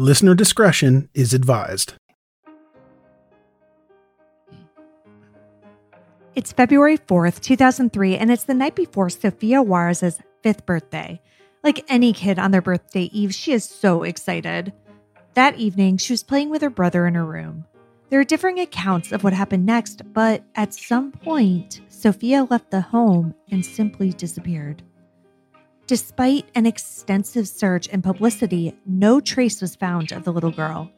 Listener discretion is advised. It's February 4th, 2003, and it's the night before Sofia Juarez's fifth birthday. Like any kid on their birthday eve, she is so excited. That evening, she was playing with her brother in her room. There are differing accounts of what happened next, but at some point, Sofia left the home and simply disappeared. Despite an extensive search and publicity, no trace was found of the little girl.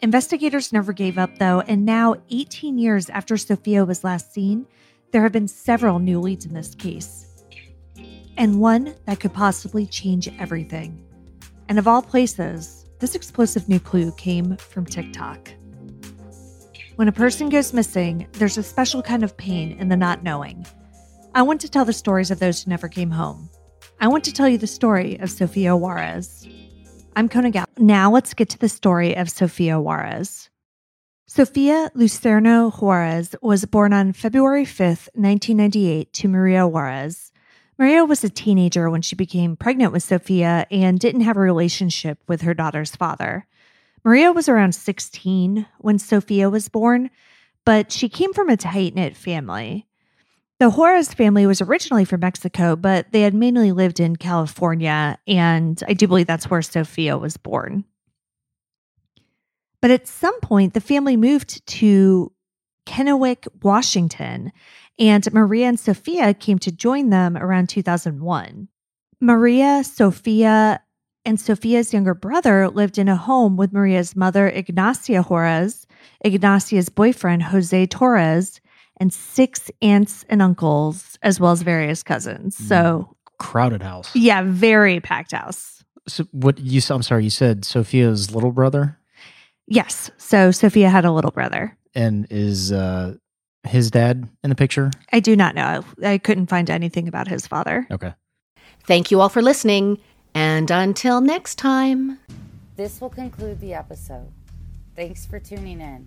Investigators never gave up, though, and now, 18 years after Sofia was last seen, there have been several new leads in this case. And one that could possibly change everything. And of all places, this explosive new clue came from TikTok. When a person goes missing, there's a special kind of pain in the not knowing. I want to tell the stories of those who never came home. I want to tell you the story of Sofia Juarez. I'm Kona Gal. Now let's get to the story of Sofia Juarez. Sofia Lucerno Juarez was born on February 5th, 1998, to Maria Juarez. Maria was a teenager when she became pregnant with Sofia and didn't have a relationship with her daughter's father. Maria was around 16 when Sofia was born, but she came from a tight knit family. The Juarez family was originally from Mexico, but they had mainly lived in California, and I do believe that's where Sofia was born. But at some point, the family moved to Kennewick, Washington, and Maria and Sofia came to join them around 2001. Maria, Sofia, and Sofia's younger brother lived in a home with Maria's mother, Ignacia Juarez, Ignacia's boyfriend, Jose Torres, and six aunts and uncles, as well as various cousins. So, crowded house. yeah, very packed house. So what you? I'm sorry. You said Sofia's little brother, Yes. So, Sofia had a little brother. and is uh his dad in the picture? I do not know. I couldn't find anything about his father. Okay. Thank you all for listening, and until next time. This will conclude the episode. Thanks for tuning in.